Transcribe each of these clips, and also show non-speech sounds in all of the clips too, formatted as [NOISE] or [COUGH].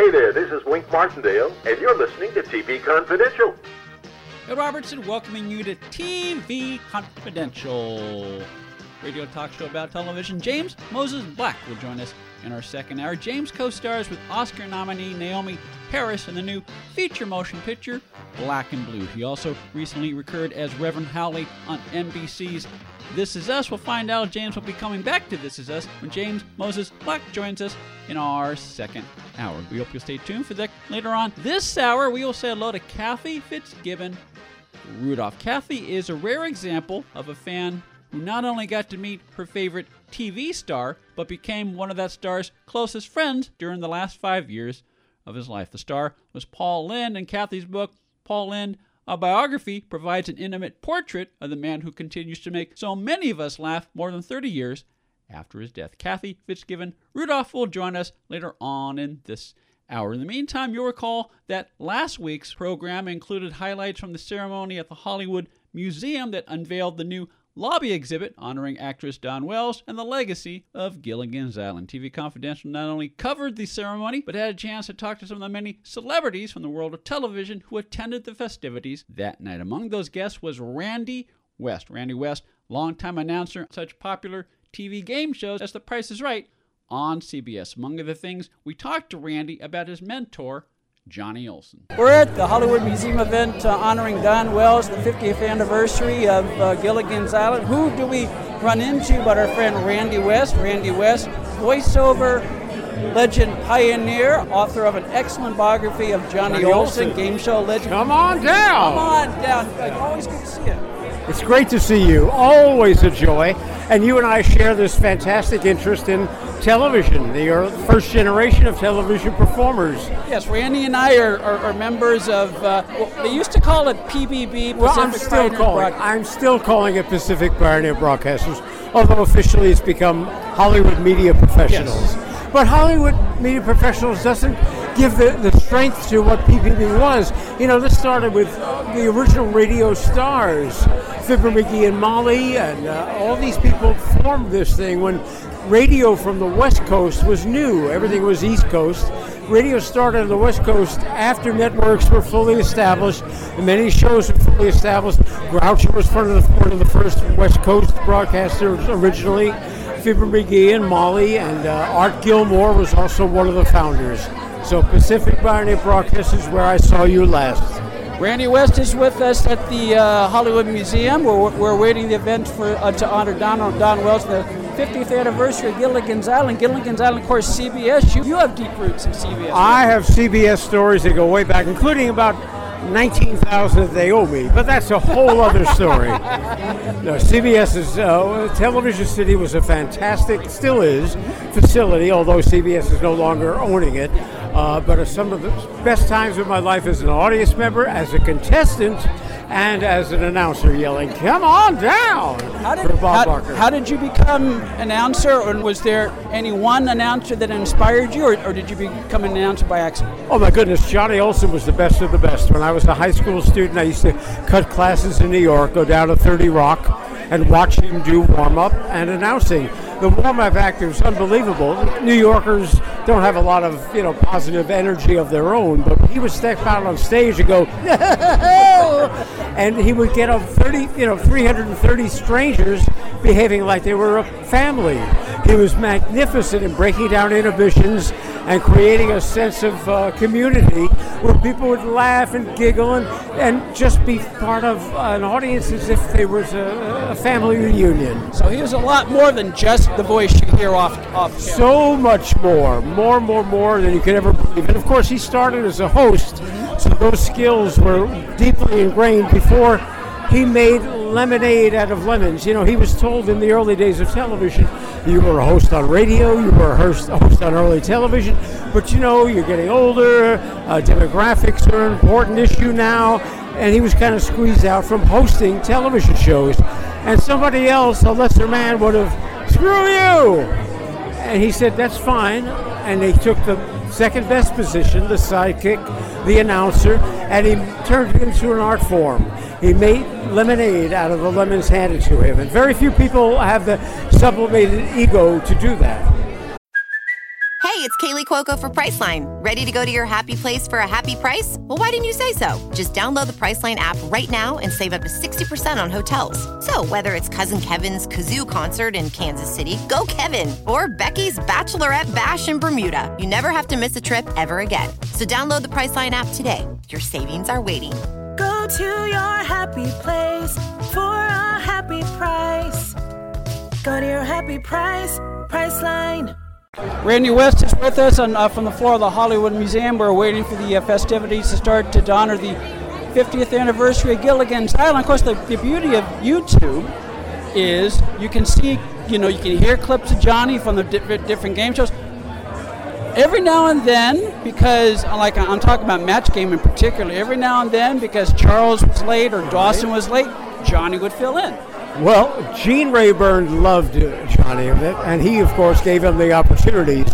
Hey there, this is Wink Martindale, and you're listening to TV Confidential. Ed Robertson welcoming you to TV Confidential, radio talk show about television. James Moses Black will join us in our second hour. James co stars with Oscar nominee Naomie Harris in the new feature motion picture Black and Blue. He also recently recurred as Reverend Howley on NBC's This Is Us. We'll find out James will be coming back to This Is Us when James Moses Black joins us in our second hour. We hope you'll stay tuned for that later on. This hour, we will say hello to Cathy Fitzgibbon Rudolph. Cathy is a rare example of a fan who not only got to meet her favorite TV star, but became one of that star's closest friends during the last five years of his life. The star was Paul Lynde, and Cathy's book, Paul Lynde, a biography, provides an intimate portrait of the man who continues to make so many of us laugh more than 30 years after his death. Cathy Fitzgibbon Rudolph will join us later on in this hour. In the meantime, you'll recall that last week's program included highlights from the ceremony at the Hollywood Museum that unveiled the new lobby exhibit honoring actress Dawn Wells and the legacy of Gilligan's Island. TV Confidential not only covered the ceremony, but had a chance to talk to some of the many celebrities from the world of television who attended the festivities that night. Among those guests was Randy West. Randy West, longtime announcer on such popular TV game shows as The Price is Right on CBS. Among other things, we talked to Randy about his mentor, Johnny Olson. We're at the Hollywood Museum event uh, honoring Dawn Wells, the 50th anniversary of uh, Gilligan's Island. Who do we run into but our friend Randy West? Randy West, voiceover legend pioneer, author of an excellent biography of Johnny, Johnny Olson, Olson. game show legend. Come on down. Come on down. Always good to see you. It's great to see you. Always a joy. And you and I share this fantastic interest in television, the first generation of television performers. Yes, Randy and I are, are, are members of, uh, well, they used to call it PPB, Pacific Well, I'm still Pioneer calling. I'm still calling it Pacific Pioneer Broadcasters, although officially it's become Hollywood Media Professionals. Yes. But Hollywood Media Professionals doesn't give the, the strength to what PPB was. You know, this started with the original radio stars, Fibber McGee and Molly, and uh, all these people formed this thing when radio from the West Coast was new. Everything was East Coast. Radio started on the West Coast after networks were fully established, and many shows were fully established. Groucho was one of the, one of the first West Coast broadcasters originally. Fibber McGee and Molly, and uh, Art Gilmore was also one of the founders. So Pacific Pioneer this is where I saw you last. Randy West is with us at the uh, Hollywood Museum. We're, we're awaiting the event for uh, to honor Dawn, Dawn Wells, the 50th anniversary of Gilligan's Island. Gilligan's Island, of course, CBS. You, you have deep roots in CBS. I have CBS stories that go way back, including about 19,000 that they owe me, but that's a whole other story. No, CBS's uh, Television City was a fantastic, still is, facility, although CBS is no longer owning it. Uh, but some of the best times of my life as an audience member, as a contestant, and as an announcer yelling, "Come on down!" How did, for Bob how, Barker. how did you become announcer, or was there any one announcer that inspired you, or, or did you become an announcer by accident? Oh my goodness, Johnny Olson was the best of the best. When I was a high school student, I used to cut classes in New York, go down to 30 Rock, and watch him do warm up and announcing. The warm up act was unbelievable. New Yorkers don't have a lot of you know positive energy of their own, but he would step out on stage and go, [LAUGHS] and he would get up 30, you know, 330 strangers behaving like they were a family. He was magnificent in breaking down inhibitions and creating a sense of uh, community where people would laugh and giggle and, and just be part of an audience as if there was a, a family reunion. So he was a lot more than just the voice you hear off off. camera. So much more, more, more, more than you could ever believe. And of course, he started as a host, so those skills were deeply ingrained before he made lemonade out of lemons. You know, he was told in the early days of television, You were a host on radio. You were a host, a host on early television. But you know, you're getting older. Uh, demographics are an important issue now. And he was kind of squeezed out from hosting television shows. And somebody else, a lesser man, would have, screw you! And he said, that's fine. And they took the second best position, the sidekick, the announcer, and he turned it into an art form. He made lemonade out of the lemons handed to him. And very few people have the sublimated ego to do that. Hey, it's Kaley Cuoco for Priceline. Ready to go to your happy place for a happy price? Well, why didn't you say so? Just download the Priceline app right now and save up to 60% on hotels. So, whether it's Cousin Kevin's Kazoo concert in Kansas City, go Kevin, or Becky's Bachelorette Bash in Bermuda, you never have to miss a trip ever again. So, download the Priceline app today. Your savings are waiting. To your happy place for a happy price. Go to your happy price, Priceline. Randy West is with us on, uh, from the floor of the Hollywood Museum. We're waiting for the uh, festivities to start to honor the 50th anniversary of Gilligan's Island. Of course, the, the beauty of YouTube is you can see, you know, you can hear clips of Johnny from the di- different game shows. Every now and then, because like I'm talking about Match Game in particular, every now and then, because Charles was late or Dawson was late, Johnny would fill in. Well, Gene Rayburn loved uh, Johnny, a bit and he, of course, gave him the opportunities.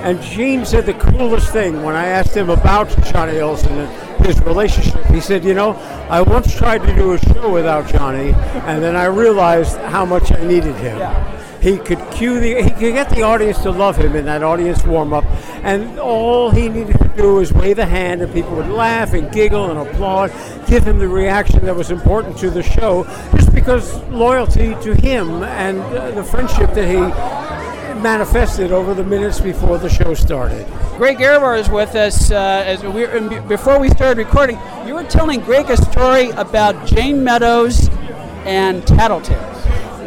And Gene said the coolest thing when I asked him about Johnny Olson and his relationship. He said, You know, I once tried to do a show without Johnny, and then I realized how much I needed him. Yeah. He could cue the, he could get the audience to love him in that audience warm up, and all he needed to do was wave a hand, and people would laugh and giggle and applaud, give him the reaction that was important to the show, just because loyalty to him and uh, the friendship that he manifested over the minutes before the show started. Greg Ehrbar is with us. Uh, as we were, before we started recording, you were telling Greg a story about Jayne Meadows and Tattletales.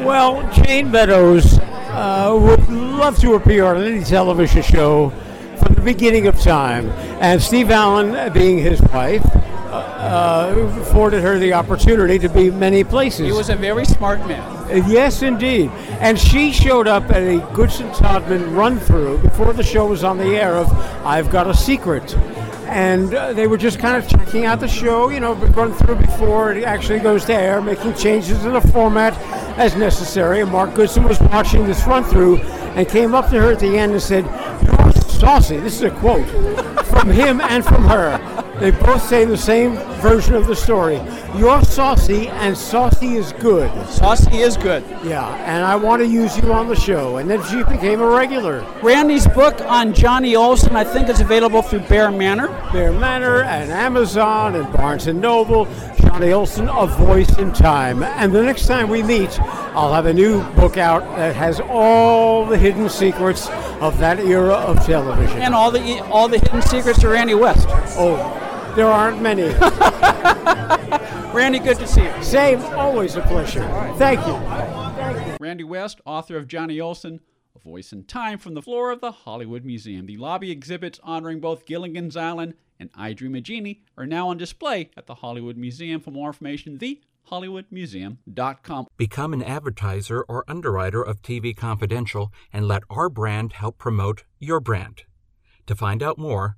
Well, Jayne Meadows uh, would love to appear on any television show from the beginning of time, and Steve Allen, being his wife, uh, afforded her the opportunity to be many places. He was a very smart man. Yes, indeed. And she showed up at a Goodson Todman run through before the show was on the air of I've Got a Secret. And uh, they were just kind of checking out the show, you know, run through before it actually goes to air, making changes in the format as necessary. And Mark Goodson was watching this run through and came up to her at the end and said, You're saucy. This is a quote from him and from her. They both say the same version of the story. You're saucy, and saucy is good. Saucy is good. Yeah, and I want to use you on the show. And then she became a regular. Randy's book on Johnny Olson, I think, is available through Bear Manor. Bear Manor and Amazon and Barnes and Noble. Johnny Olson, A Voice in Time. And the next time we meet, I'll have a new book out that has all the hidden secrets of that era of television. And all the all the hidden secrets of Randy West. Oh, there aren't many. [LAUGHS] Randy, good to see you. Same, always a pleasure. Thank you. Randy West, author of Johnny Olson, A Voice in Time from the floor of the Hollywood Museum. The lobby exhibits honoring both Gilligan's Island and I Dream of Jeannie are now on display at the Hollywood Museum. For more information, thehollywoodmuseum.com. Become an advertiser or underwriter of TV Confidential and let our brand help promote your brand. To find out more,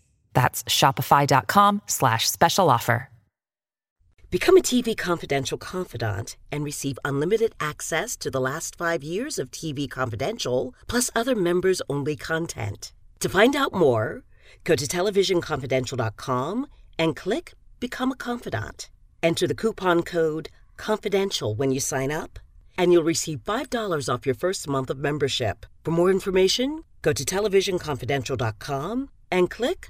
That's shopify.com slash special offer. Become a TV Confidential confidant and receive unlimited access to the last five years of TV Confidential, plus other members only content. To find out more, go to televisionconfidential.com and click Become a Confidant. Enter the coupon code CONFIDENTIAL when you sign up, and you'll receive $5 off your first month of membership. For more information, go to televisionconfidential.com and click